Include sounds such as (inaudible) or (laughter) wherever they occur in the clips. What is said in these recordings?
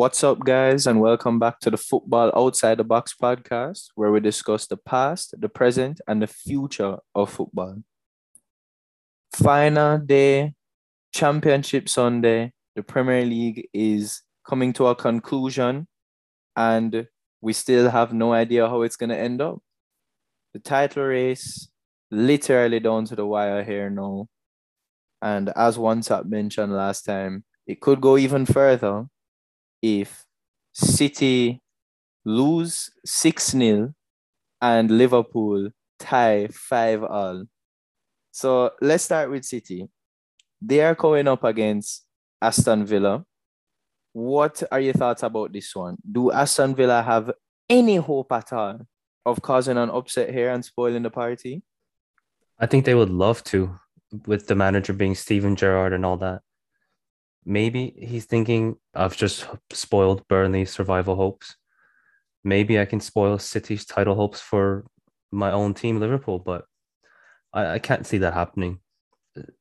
What's up, guys, and welcome back to the Football Outside the Box podcast, where we discuss the past, the present, and the future of football. Final day, Championship Sunday, the Premier League is coming to a conclusion, and we still have no idea how it's going to end up. The title race, literally down to the wire here now. And as one top mentioned last time, it could go even further if City lose 6 0 and Liverpool tie 5 all. So let's start with City. They are going up against Aston Villa. What are your thoughts about this one? Do Aston Villa have any hope at all of causing an upset here and spoiling the party? I think they would love to, with the manager being Steven Gerrard and all that. Maybe he's thinking I've just spoiled Burnley's survival hopes. Maybe I can spoil City's title hopes for my own team, Liverpool, but I, I can't see that happening.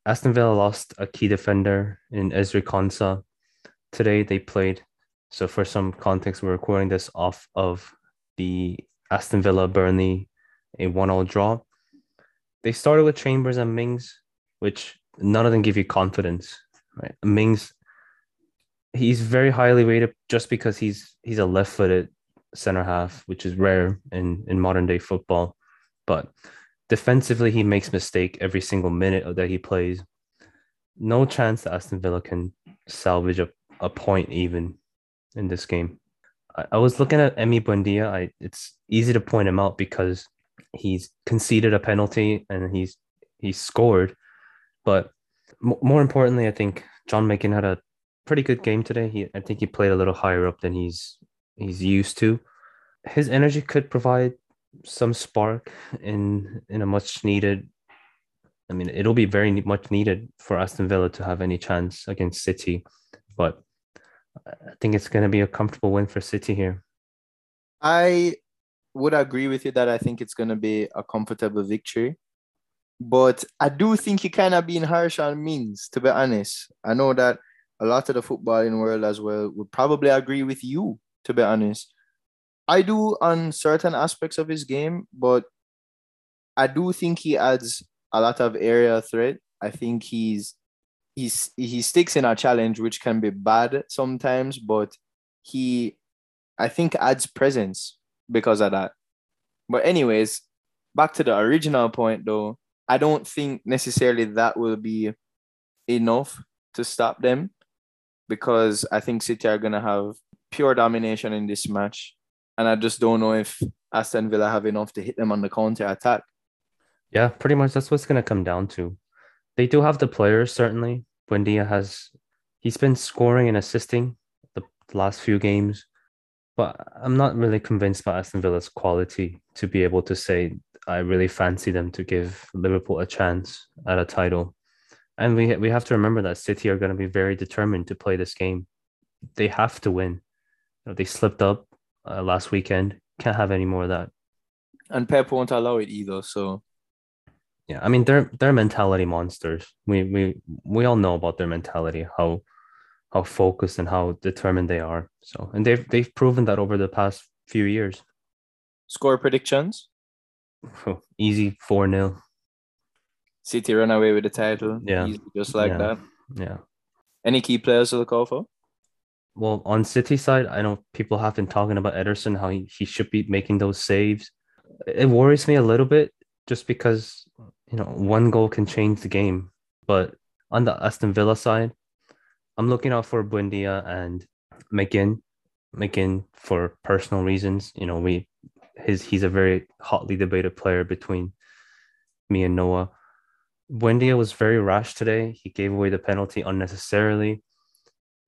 Aston Villa lost a key defender in Ezri Konsa. Today they played. So for some context, we're recording this off of the Aston Villa Burnley a one-all draw. They started with Chambers and Mings, which none of them give you confidence right? Mings, he's very highly rated just because he's he's a left-footed center half, which is rare in in modern day football. But defensively, he makes mistake every single minute that he plays. No chance that Aston Villa can salvage a, a point even in this game. I, I was looking at Emi Buendia. I it's easy to point him out because he's conceded a penalty and he's he's scored, but more importantly, I think John McGinn had a pretty good game today. He, I think he played a little higher up than he's he's used to. His energy could provide some spark in in a much needed. I mean, it'll be very much needed for Aston Villa to have any chance against City, but I think it's going to be a comfortable win for City here. I would agree with you that I think it's going to be a comfortable victory. But I do think he kind of being harsh on Mings, to be honest. I know that a lot of the footballing world as well would probably agree with you, to be honest. I do on certain aspects of his game, but I do think he adds a lot of area threat. I think he's he's he sticks in a challenge which can be bad sometimes, but he I think adds presence because of that. But anyways, back to the original point though. I don't think necessarily that will be enough to stop them because I think City are going to have pure domination in this match. And I just don't know if Aston Villa have enough to hit them on the counter attack. Yeah, pretty much that's what's going to come down to. They do have the players, certainly. Buendia has, he's been scoring and assisting the, the last few games, but I'm not really convinced by Aston Villa's quality to be able to say I really fancy them to give Liverpool a chance at a title. And we we have to remember that City are going to be very determined to play this game. They have to win. You know, they slipped up uh, last weekend. Can't have any more of that. And Pep won't allow it either. So, yeah, I mean they're they're mentality monsters. We we we all know about their mentality, how how focused and how determined they are. So, and they've they've proven that over the past few years. Score predictions. (laughs) Easy 4 0. City run away with the title. Yeah. Easy, just like yeah. that. Yeah. Any key players to look out for? Well, on City side, I know people have been talking about Ederson, how he, he should be making those saves. It worries me a little bit just because, you know, one goal can change the game. But on the Aston Villa side, I'm looking out for Buendia and McGinn. McGinn for personal reasons. You know, we his he's a very hotly debated player between me and Noah. Buendia was very rash today. He gave away the penalty unnecessarily,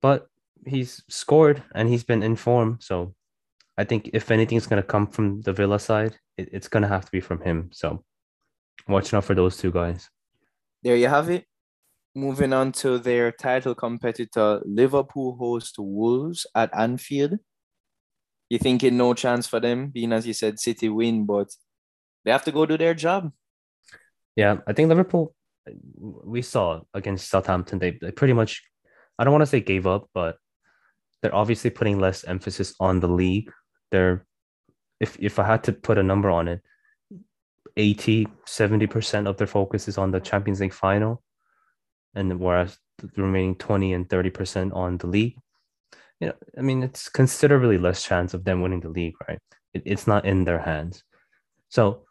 but he's scored and he's been in form. So I think if anything's going to come from the Villa side, it, it's going to have to be from him. So watching out for those two guys. There you have it. Moving on to their title competitor, Liverpool host Wolves at Anfield. You thinking no chance for them, being as you said, City win, but they have to go do their job. Yeah, I think Liverpool, we saw against Southampton, they, they pretty much, I don't want to say gave up, but they're obviously putting less emphasis on the league. They're if if I had to put a number on it, 80, 70% of their focus is on the Champions League final. And whereas the remaining 20 and 30% on the league. You know, I mean, it's considerably less chance of them winning the league, right? It, it's not in their hands. So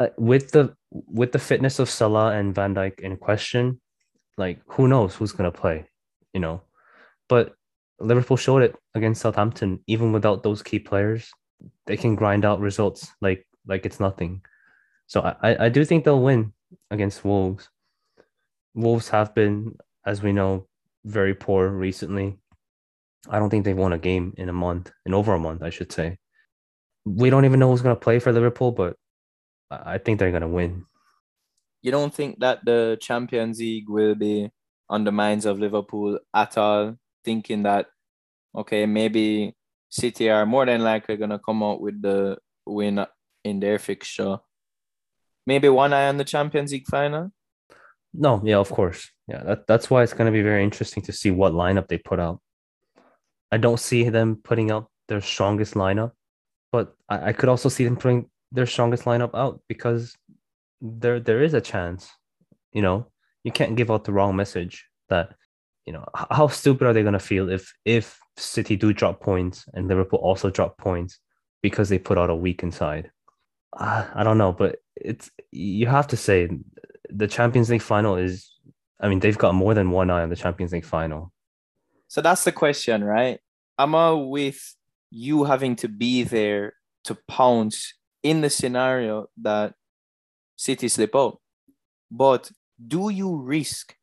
uh, with the with the fitness of Salah and Van Dijk in question, like who knows who's gonna play, you know. But Liverpool showed it against Southampton, even without those key players, they can grind out results like like it's nothing. So I, I do think they'll win against Wolves. Wolves have been, as we know, very poor recently. I don't think they've won a game in a month, in over a month, I should say. We don't even know who's going to play for Liverpool, but I think they're going to win. You don't think that the Champions League will be on the minds of Liverpool at all, thinking that, okay, maybe City are more than likely going to come out with the win in their fixture. Maybe one eye on the Champions League final? No, yeah, of course. Yeah, that, that's why it's going to be very interesting to see what lineup they put out. I don't see them putting out their strongest lineup, but I, I could also see them putting their strongest lineup out because there there is a chance, you know, you can't give out the wrong message that, you know, how stupid are they going to feel if if City do drop points and Liverpool also drop points because they put out a weak inside. Uh, I don't know, but it's you have to say the Champions League final is. I mean, they've got more than one eye on the Champions League final. So that's the question, right? I'm I with you having to be there to pounce in the scenario that City slip out. But do you risk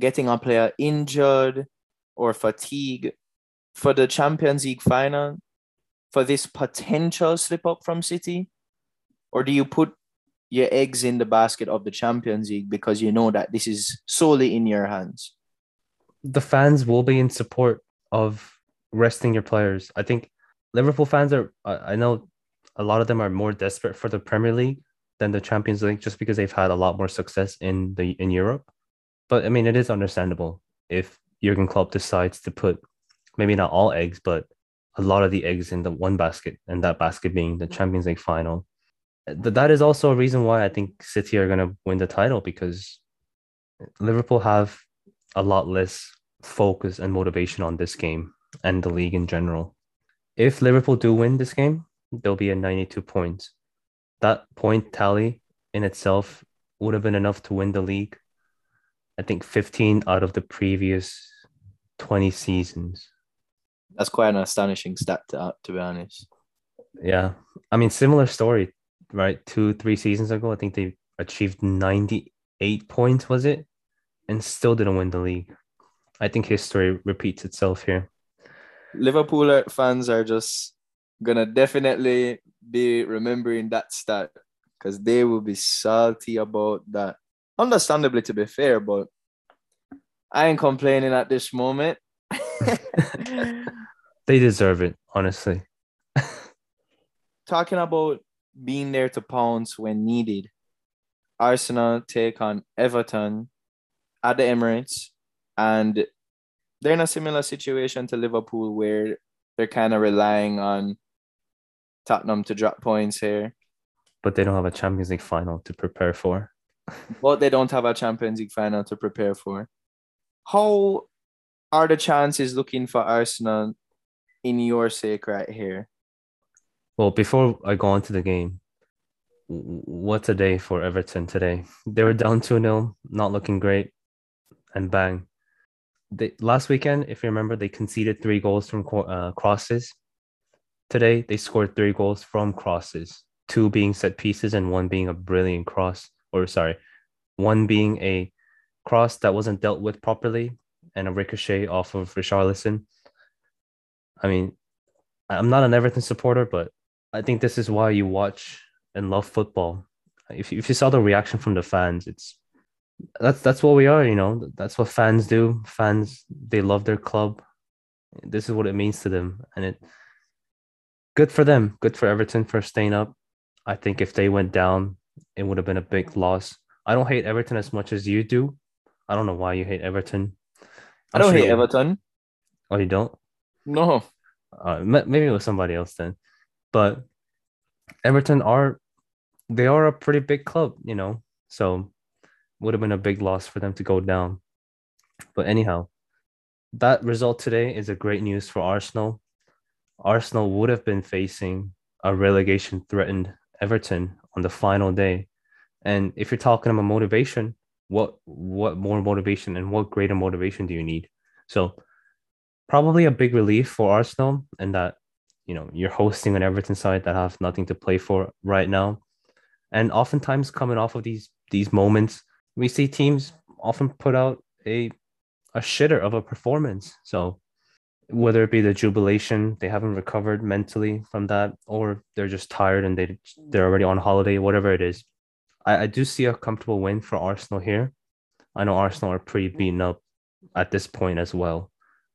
getting a player injured or fatigue for the Champions League final for this potential slip up from City? Or do you put your eggs in the basket of the Champions League because you know that this is solely in your hands? The fans will be in support of resting your players. I think Liverpool fans are, I know a lot of them are more desperate for the Premier League than the Champions League just because they've had a lot more success in the in Europe. But I mean, it is understandable if Jurgen Klopp decides to put maybe not all eggs, but a lot of the eggs in the one basket, and that basket being the Champions League final that is also a reason why I think City are going to win the title because Liverpool have a lot less focus and motivation on this game and the league in general. If Liverpool do win this game, they'll be at 92 points. That point tally in itself would have been enough to win the league. I think 15 out of the previous 20 seasons. That's quite an astonishing stat, to, to be honest. Yeah. I mean, similar story right? Two, three seasons ago, I think they achieved 98 points, was it? And still didn't win the league. I think history repeats itself here. Liverpool fans are just gonna definitely be remembering that stat because they will be salty about that. Understandably, to be fair, but I ain't complaining at this moment. (laughs) they deserve it, honestly. Talking about being there to pounce when needed. Arsenal take on Everton at the Emirates, and they're in a similar situation to Liverpool where they're kind of relying on Tottenham to drop points here. But they don't have a Champions League final to prepare for. (laughs) but they don't have a Champions League final to prepare for. How are the chances looking for Arsenal in your sake right here? Well, before I go on to the game, what's a day for Everton today? They were down 2 0, not looking great, and bang. They, last weekend, if you remember, they conceded three goals from uh, crosses. Today, they scored three goals from crosses, two being set pieces and one being a brilliant cross, or sorry, one being a cross that wasn't dealt with properly and a ricochet off of Richarlison. I mean, I'm not an Everton supporter, but I think this is why you watch and love football. If if you saw the reaction from the fans, it's that's that's what we are. You know, that's what fans do. Fans they love their club. This is what it means to them, and it good for them. Good for Everton for staying up. I think if they went down, it would have been a big loss. I don't hate Everton as much as you do. I don't know why you hate Everton. I'm I do not sure hate you... Everton. Oh, you don't? No. Uh, maybe it was somebody else then, but Everton are they are a pretty big club, you know. So would have been a big loss for them to go down. But anyhow, that result today is a great news for Arsenal. Arsenal would have been facing a relegation threatened Everton on the final day. And if you're talking about motivation, what what more motivation and what greater motivation do you need? So probably a big relief for Arsenal and that you know you're hosting an Everton side that have nothing to play for right now. And oftentimes coming off of these these moments, we see teams often put out a a shitter of a performance. So whether it be the jubilation, they haven't recovered mentally from that, or they're just tired and they they're already on holiday, whatever it is. I, I do see a comfortable win for Arsenal here. I know Arsenal are pretty beaten up at this point as well,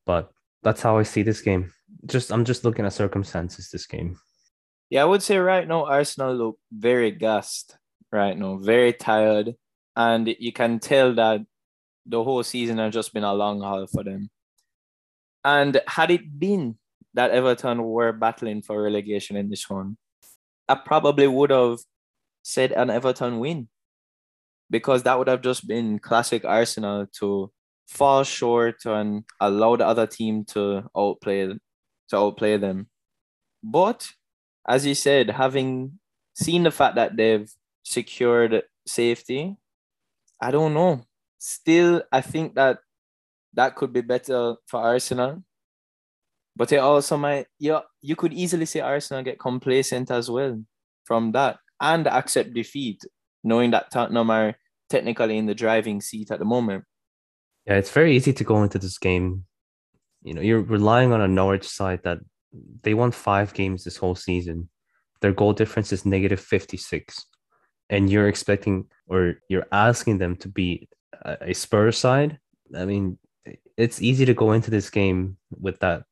but that's how I see this game. Just I'm just looking at circumstances this game. Yeah, I would say right now Arsenal look very gassed right now, very tired, and you can tell that the whole season has just been a long haul for them. And had it been that Everton were battling for relegation in this one, I probably would have said an Everton win because that would have just been classic Arsenal to fall short and allow the other team to outplay to outplay them. But as you said, having seen the fact that they've secured safety, I don't know. Still, I think that that could be better for Arsenal. But it also might, yeah, you could easily see Arsenal get complacent as well from that and accept defeat, knowing that Tottenham are technically in the driving seat at the moment. Yeah, it's very easy to go into this game. You know, you're relying on a Norwich side that they won five games this whole season. Their goal difference is negative 56. And you're expecting or you're asking them to be a Spurs side. I mean, it's easy to go into this game with that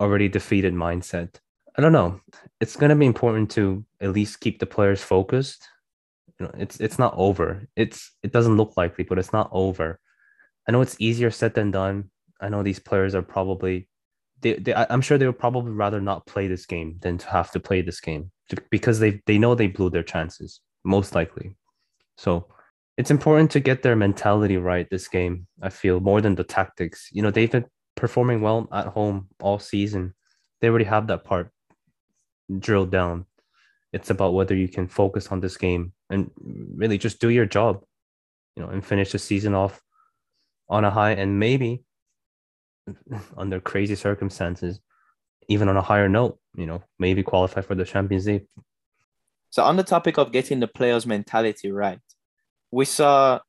already defeated mindset. I don't know. It's going to be important to at least keep the players focused. You know, it's it's not over. It's it doesn't look likely, but it's not over. I know it's easier said than done. I know these players are probably they, they I'm sure they would probably rather not play this game than to have to play this game because they they know they blew their chances most likely. So it's important to get their mentality right this game. I feel more than the tactics. You know, they've been performing well at home all season. They already have that part drilled down. It's about whether you can focus on this game and really just do your job, you know, and finish the season off on a high and maybe (laughs) under crazy circumstances, even on a higher note, you know, maybe qualify for the Champions League. So on the topic of getting the players' mentality right, we saw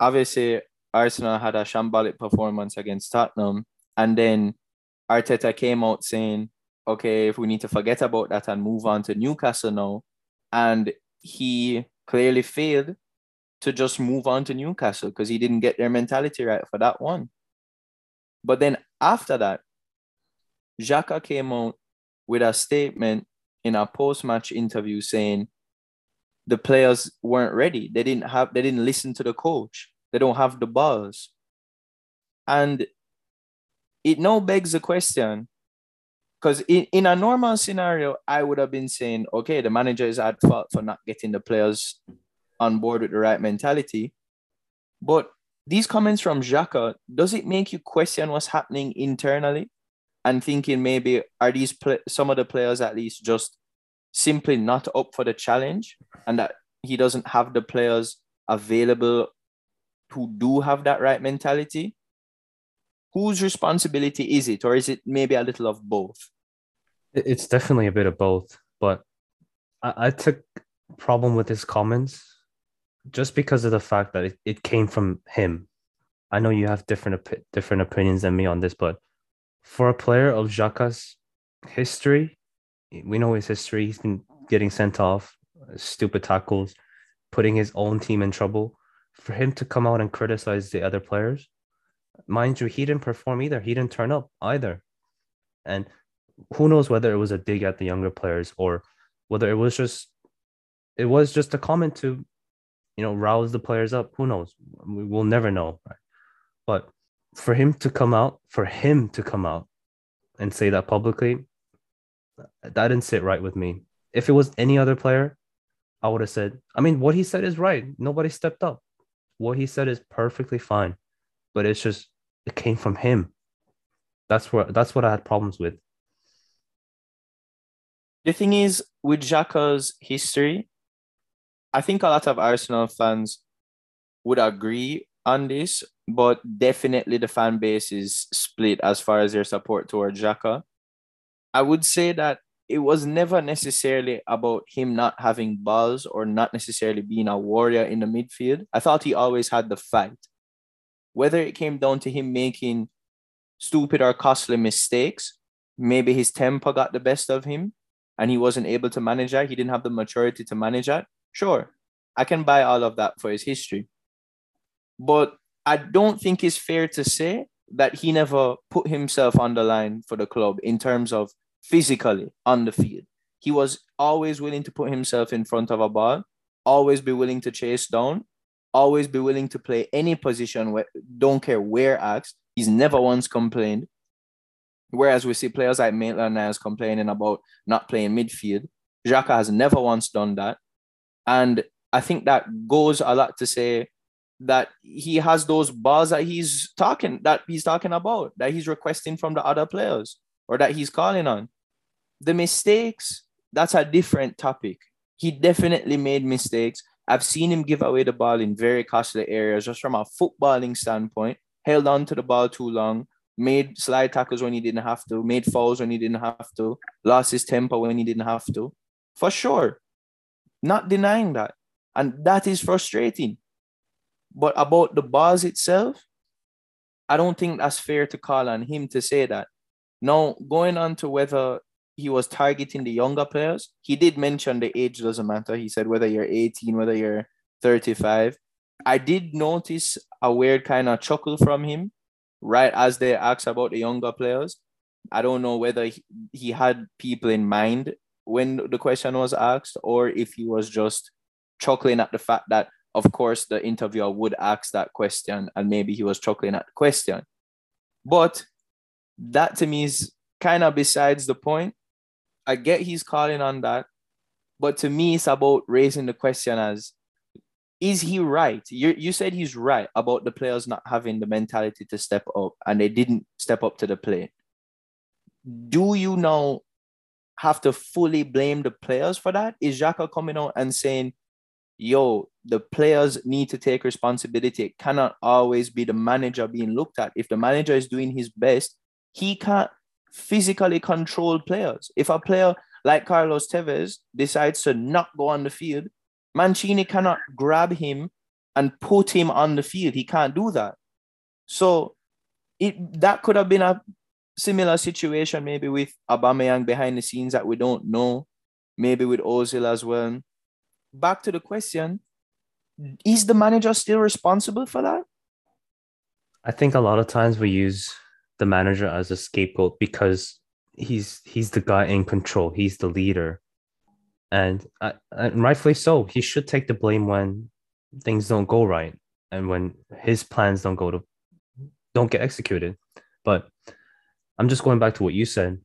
obviously Arsenal had a shambolic performance against Tottenham, and then Arteta came out saying, "Okay, if we need to forget about that and move on to Newcastle now," and he clearly failed to just move on to Newcastle because he didn't get their mentality right for that one. But then after that, Xhaka came out with a statement in a post-match interview saying the players weren't ready. They didn't have they didn't listen to the coach. They don't have the balls. And it now begs the question because in, in a normal scenario, I would have been saying, okay, the manager is at fault for not getting the players on board with the right mentality. But these comments from Xhaka, does it make you question what's happening internally and thinking maybe are these play- some of the players at least just simply not up for the challenge and that he doesn't have the players available who do have that right mentality? Whose responsibility is it, or is it maybe a little of both? It's definitely a bit of both, but I, I took problem with his comments just because of the fact that it, it came from him. I know you have different op- different opinions than me on this, but for a player of Xhaka's history, we know his history. He's been getting sent off, uh, stupid tackles, putting his own team in trouble. For him to come out and criticize the other players, mind you, he didn't perform either. He didn't turn up either. And who knows whether it was a dig at the younger players or whether it was just it was just a comment to you know rouse the players up who knows we will never know right? but for him to come out for him to come out and say that publicly, that didn't sit right with me. If it was any other player, I would have said, I mean, what he said is right. Nobody stepped up. What he said is perfectly fine. But it's just it came from him. That's what that's what I had problems with. The thing is, with Xhaka's history, I think a lot of Arsenal fans would agree on this, but definitely the fan base is split as far as their support toward Xhaka. I would say that it was never necessarily about him not having balls or not necessarily being a warrior in the midfield. I thought he always had the fight. Whether it came down to him making stupid or costly mistakes, maybe his temper got the best of him and he wasn't able to manage that. He didn't have the maturity to manage that. Sure, I can buy all of that for his history. But I don't think it's fair to say that he never put himself on the line for the club in terms of physically on the field. He was always willing to put himself in front of a ball, always be willing to chase down, always be willing to play any position where don't care where asked. He's never once complained. Whereas we see players like Maitland Niles complaining about not playing midfield. Xhaka has never once done that. And I think that goes a lot to say that he has those balls that he's talking that he's talking about, that he's requesting from the other players or that he's calling on. The mistakes, that's a different topic. He definitely made mistakes. I've seen him give away the ball in very costly areas just from a footballing standpoint, held on to the ball too long, made slide tackles when he didn't have to, made fouls when he didn't have to, lost his temper when he didn't have to. For sure. Not denying that. And that is frustrating. But about the bars itself, I don't think that's fair to call on him to say that. Now, going on to whether he was targeting the younger players, he did mention the age doesn't matter. He said whether you're 18, whether you're 35. I did notice a weird kind of chuckle from him right as they asked about the younger players. I don't know whether he, he had people in mind when the question was asked or if he was just chuckling at the fact that of course the interviewer would ask that question and maybe he was chuckling at the question. But that to me is kind of besides the point. I get he's calling on that but to me it's about raising the question as is he right? You, you said he's right about the players not having the mentality to step up and they didn't step up to the plate. Do you now have to fully blame the players for that? Is Xhaka coming out and saying yo, the players need to take responsibility. It cannot always be the manager being looked at. If the manager is doing his best, he can't physically control players. If a player like Carlos Tevez decides to not go on the field, Mancini cannot grab him and put him on the field. He can't do that. So it that could have been a similar situation maybe with Aubameyang behind the scenes that we don't know, maybe with Ozil as well back to the question is the manager still responsible for that? I think a lot of times we use the manager as a scapegoat because he's he's the guy in control. He's the leader, and uh, and rightfully so. He should take the blame when things don't go right and when his plans don't go to don't get executed. But I'm just going back to what you said.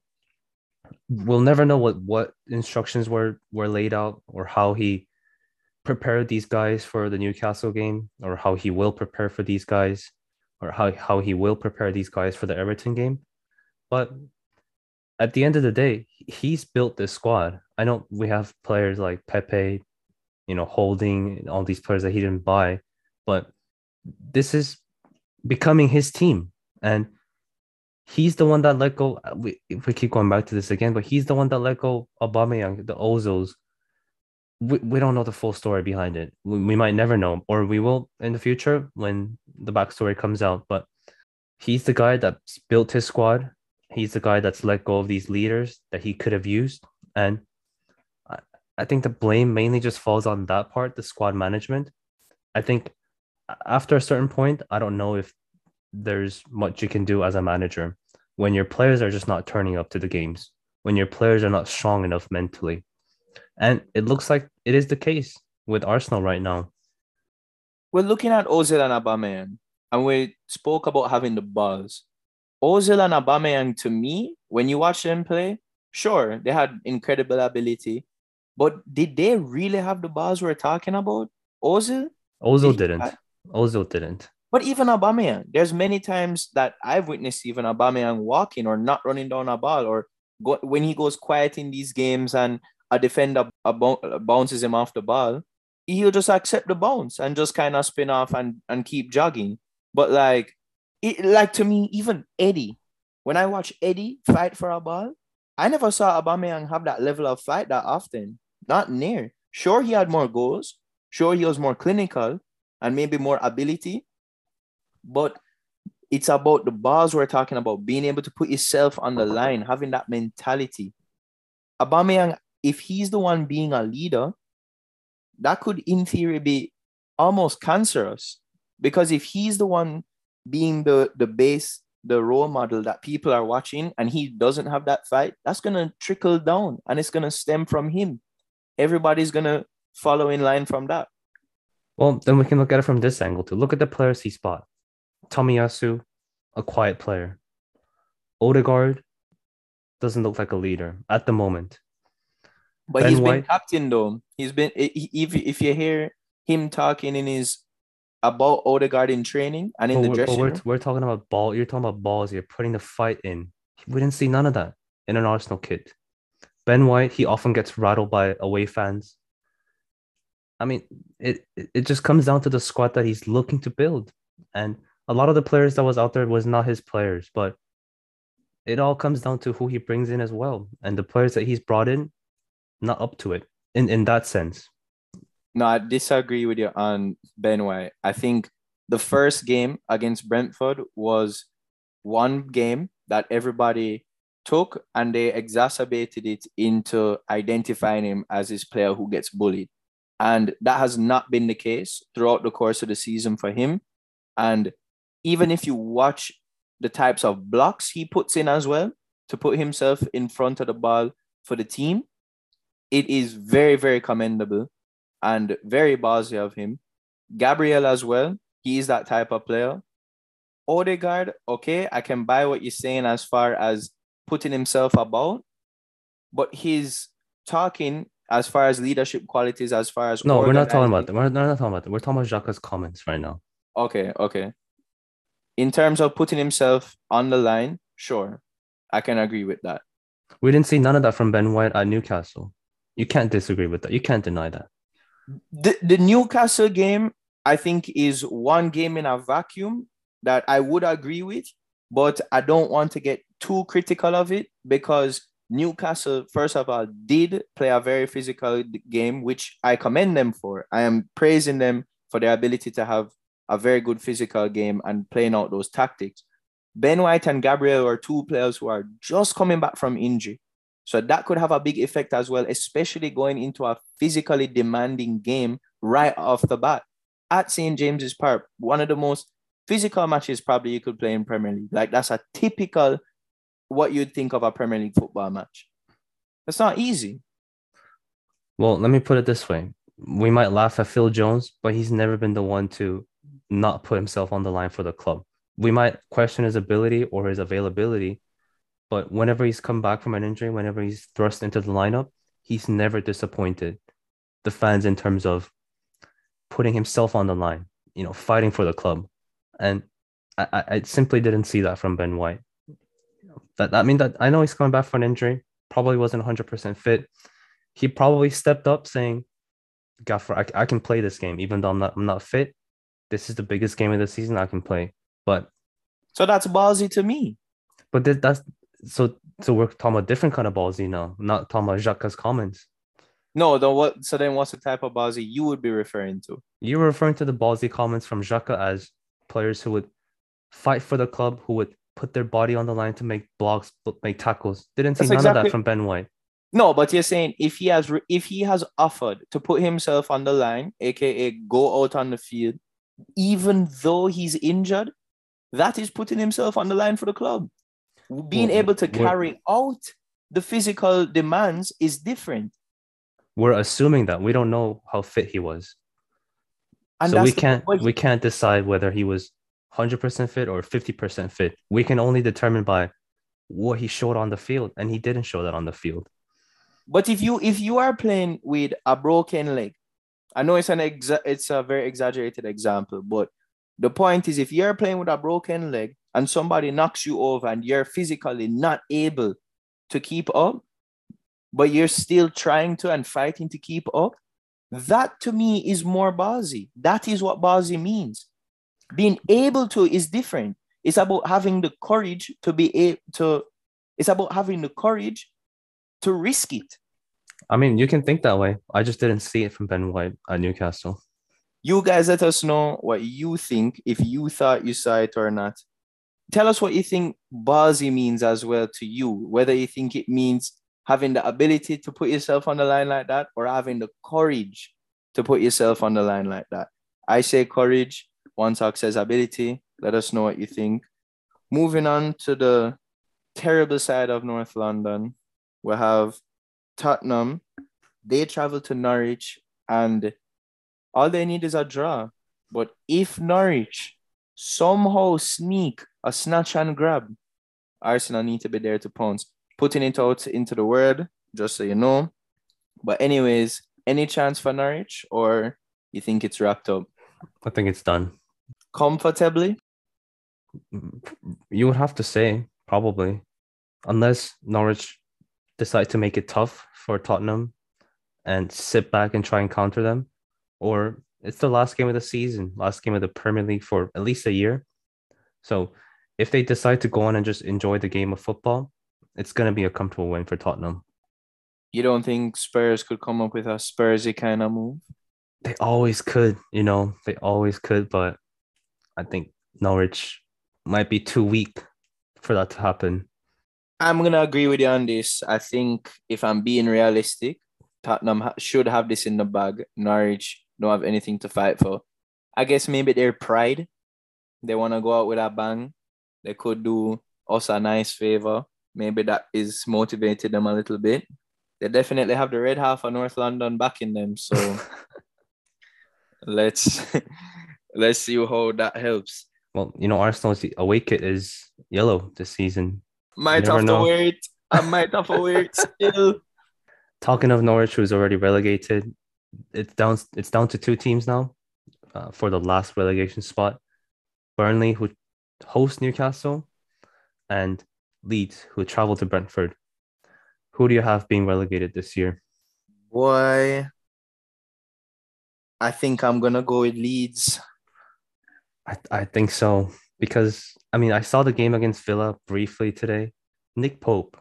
We'll never know what what instructions were were laid out or how he prepare these guys for the Newcastle game or how he will prepare for these guys or how, how he will prepare these guys for the Everton game. But at the end of the day, he's built this squad. I know we have players like Pepe, you know, holding all these players that he didn't buy, but this is becoming his team. And he's the one that let go. We, if we keep going back to this again, but he's the one that let go Aubameyang, the Ozils, we, we don't know the full story behind it. We, we might never know, or we will in the future when the backstory comes out. But he's the guy that's built his squad. He's the guy that's let go of these leaders that he could have used. And I, I think the blame mainly just falls on that part, the squad management. I think after a certain point, I don't know if there's much you can do as a manager when your players are just not turning up to the games, when your players are not strong enough mentally and it looks like it is the case with Arsenal right now. We're looking at Ozil and Aubameyang, and we spoke about having the buzz. Ozil and Aubameyang, to me, when you watch them play, sure, they had incredible ability, but did they really have the balls we're talking about? Ozil? Ozil did didn't. Ozil didn't. But even Aubameyang, there's many times that I've witnessed even Aubameyang walking or not running down a ball, or go, when he goes quiet in these games and a defender a bou- bounces him off the ball, he'll just accept the bounce and just kind of spin off and, and keep jogging. But like, it like to me, even Eddie, when I watch Eddie fight for a ball, I never saw Aubameyang have that level of fight that often. Not near. Sure, he had more goals. Sure, he was more clinical and maybe more ability but it's about the balls we're talking about, being able to put yourself on the line, having that mentality. Aubameyang, if he's the one being a leader, that could, in theory, be almost cancerous. Because if he's the one being the the base, the role model that people are watching, and he doesn't have that fight, that's gonna trickle down, and it's gonna stem from him. Everybody's gonna follow in line from that. Well, then we can look at it from this angle too. Look at the players he spot. Tomiyasu, a quiet player. Odegaard doesn't look like a leader at the moment. But Ben he's White? been captain though. He's been if if you hear him talking in his about Odegaard in training and in But the dressing we're, room. we're talking about ball. You're talking about balls. You're putting the fight in. We didn't see none of that in an Arsenal kit. Ben White, he often gets rattled by away fans. I mean, it it just comes down to the squad that he's looking to build, and a lot of the players that was out there was not his players, but it all comes down to who he brings in as well, and the players that he's brought in, not up to it in in that sense. No, I disagree with you on Ben White. I think the first game against Brentford was one game that everybody took and they exacerbated it into identifying him as this player who gets bullied. And that has not been the case throughout the course of the season for him. And even if you watch the types of blocks he puts in as well to put himself in front of the ball for the team, it is very, very commendable and very ballsy of him. Gabriel as well, he is that type of player. Odegaard, okay, I can buy what you're saying as far as putting himself about, but his talking as far as leadership qualities, as far as No, we're not talking about that. We're not talking about that. We're talking about Xhaka's comments right now. Okay, okay. In terms of putting himself on the line, sure, I can agree with that. We didn't see none of that from Ben White at Newcastle. You can't disagree with that. You can't deny that. the, the Newcastle game, I think, is one game in a vacuum that I would agree with, but I don't want to get too critical of it because Newcastle, first of all, did play a very physical game, which I commend them for. I am praising them for their ability to have a very good physical game and playing out those tactics. Ben White and Gabriel are two players who are just coming back from injury. So that could have a big effect as well, especially going into a physically demanding game right off the bat at St. James's Park, one of the most physical matches probably you could play in Premier League. Like that's a typical what you'd think of a Premier League football match. It's not easy. Well, let me put it this way. We might laugh at Phil Jones, but he's never been the one to not put himself on the line for the club. We might question his ability or his availability, but whenever he's come back from an injury, whenever he's thrust into the lineup, he's never disappointed the fans in terms of putting himself on the line, you know, fighting for the club. And I, I simply didn't see that from Ben White. That I mean that I know he's coming back from an injury, probably wasn't 100% fit. He probably stepped up saying, Gaffer, I, I can play this game, even though I'm not I'm not fit. This is the biggest game of the season I can play. But So that's ballsy to me. but that, that's so so we're talking about different kind of ballsy now, not talking about Xhaka's comments. No, then what so then what's the type of ballsy you would be referring to? You were referring to the ballsy comments from Xhaka as players who would fight for the club, who would put their body on the line to make blocks, make tackles. Didn't see That's none of that from Ben White. No, but you're saying if he has re- if he has offered to put himself on the line, aka go out on the field, even though he's injured, that is putting himself on the line for the club. Being able to carry out the physical demands is different, We're assuming that we don't know how fit he was. and so we can't but we can't decide whether he was 100% fit or 50% fit. We can only determine by what he showed on the field, and he didn't show that on the field. But if you if you are playing with a broken leg, I know it's an exa- it's a very exaggerated example, but the point is if you're playing with a broken leg and somebody knocks you over and you're physically not able to keep up, but you're still trying to and fighting to keep up, that to me is more ballsy. That is what ballsy means. Being able to is different. It's about having the courage to be able to, it's about having the courage to risk it. I mean, you can think that way. I just didn't see it from Ben White at Newcastle. You guys let us know what you think, if you thought you saw it or not. Tell us what you think ballsy means as well to you, whether you think it means having the ability to put yourself on the line like that or having the courage to put yourself on the line like that. I say courage, one talk says ability. Let us know what you think. Moving on to the terrible side of North London, we have Tottenham. They travel to Norwich and all they need is a draw. But if Norwich somehow sneak a snatch and grab, Arsenal need to be there to pounce. Putting it out into the world, just so you know. But anyways, any chance for Norwich or you think it's wrapped up? I think it's done. Comfortably? You would have to say, probably. Unless Norwich decide to make it tough for Tottenham and sit back and try and counter them or it's the last game of the season, last game of the Premier League for at least a year. So if they decide to go on and just enjoy the game of football, it's going to be a comfortable win for Tottenham. You don't think Spurs could come up with a Spursy kind of move? They always could, you know, they always could, but I think Norwich might be too weak for that to happen. I'm going to agree with you on this. I think if I'm being realistic, Tottenham should have this in the bag. Norwich don't have anything to fight for. I guess maybe their pride. They want to go out with a bang. They could do us a nice favor. Maybe that is motivated them a little bit. They definitely have the red half of North London backing them. So (laughs) let's (laughs) let's see how that helps. Well, you know, Arsenal's away kit is yellow this season. Might have know. to wait. I might have to wait still. (laughs) Talking of Norwich, who's already relegated, it's down it's down to two teams now uh, for the last relegation spot. Burnley, who host Newcastle, and Leeds, who travel to Brentford. Who do you have being relegated this year? Boy, I think I'm gonna go with Leeds. I, I think so because I mean I saw the game against Villa briefly today. Nick Pope.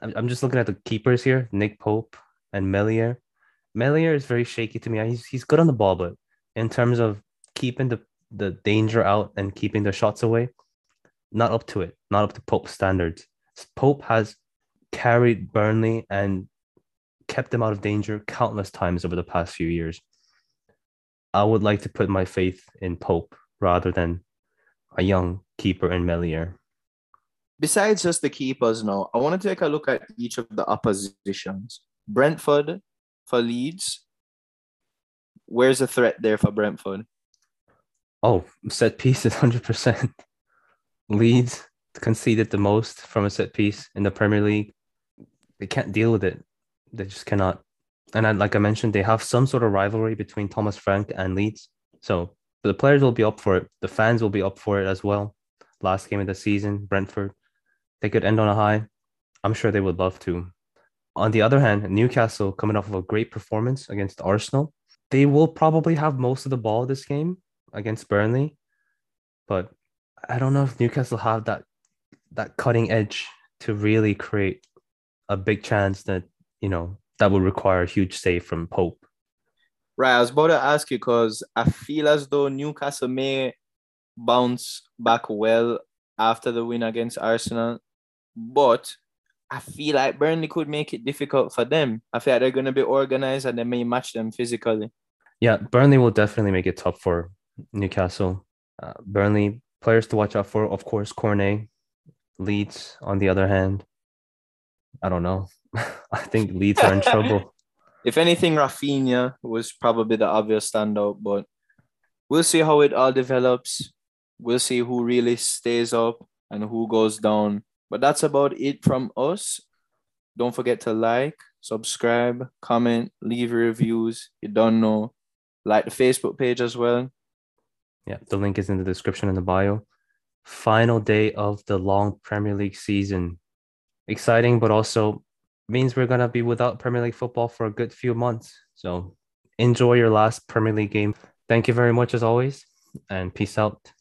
I'm just looking at the keepers here. Nick Pope and Meslier. Meslier is very shaky to me. He's he's good on the ball, but in terms of keeping the the danger out and keeping the shots away, not up to it, not up to Pope's standards. Pope has carried Burnley and kept them out of danger countless times over the past few years. I would like to put my faith in Pope rather than a young keeper in Meslier. Besides just the keepers now, I want to take a look at each of the oppositions. Brentford for Leeds. Where's the threat there for Brentford? Oh, set pieces, 100%. (laughs) Leeds conceded the most from a set piece in the Premier League. They can't deal with it. They just cannot. And I, like I mentioned, they have some sort of rivalry between Thomas Frank and Leeds. So the players will be up for it. The fans will be up for it as well. Last game of the season, Brentford. They could end on a high. I'm sure they would love to. On the other hand, Newcastle coming off of a great performance against Arsenal, they will probably have most of the ball this game against Burnley, but I don't know if Newcastle have that that cutting edge to really create a big chance that you know that would require a huge save from Pope. Right, I was about to ask you because I feel as though Newcastle may bounce back well after the win against Arsenal, but I feel like Burnley could make it difficult for them. I feel like they're going to be organized and they may match them physically. Yeah, Burnley will definitely make it tough for Newcastle. Uh, Burnley players to watch out for, of course, Cornet. Leeds, on the other hand, I don't know. (laughs) I think Leeds are in (laughs) trouble. If anything, Raphinha was probably the obvious standout, but we'll see how it all develops. We'll see who really stays up and who goes down But that's about it from us. Don't forget to like, subscribe, comment, leave reviews. You don't know. Like the Facebook page as well. Yeah, the link is in the description in the bio. Final day of the long Premier League season. Exciting, but also means we're going to be without Premier League football for a good few months. So enjoy your last Premier League game. Thank you very much as always, and peace out.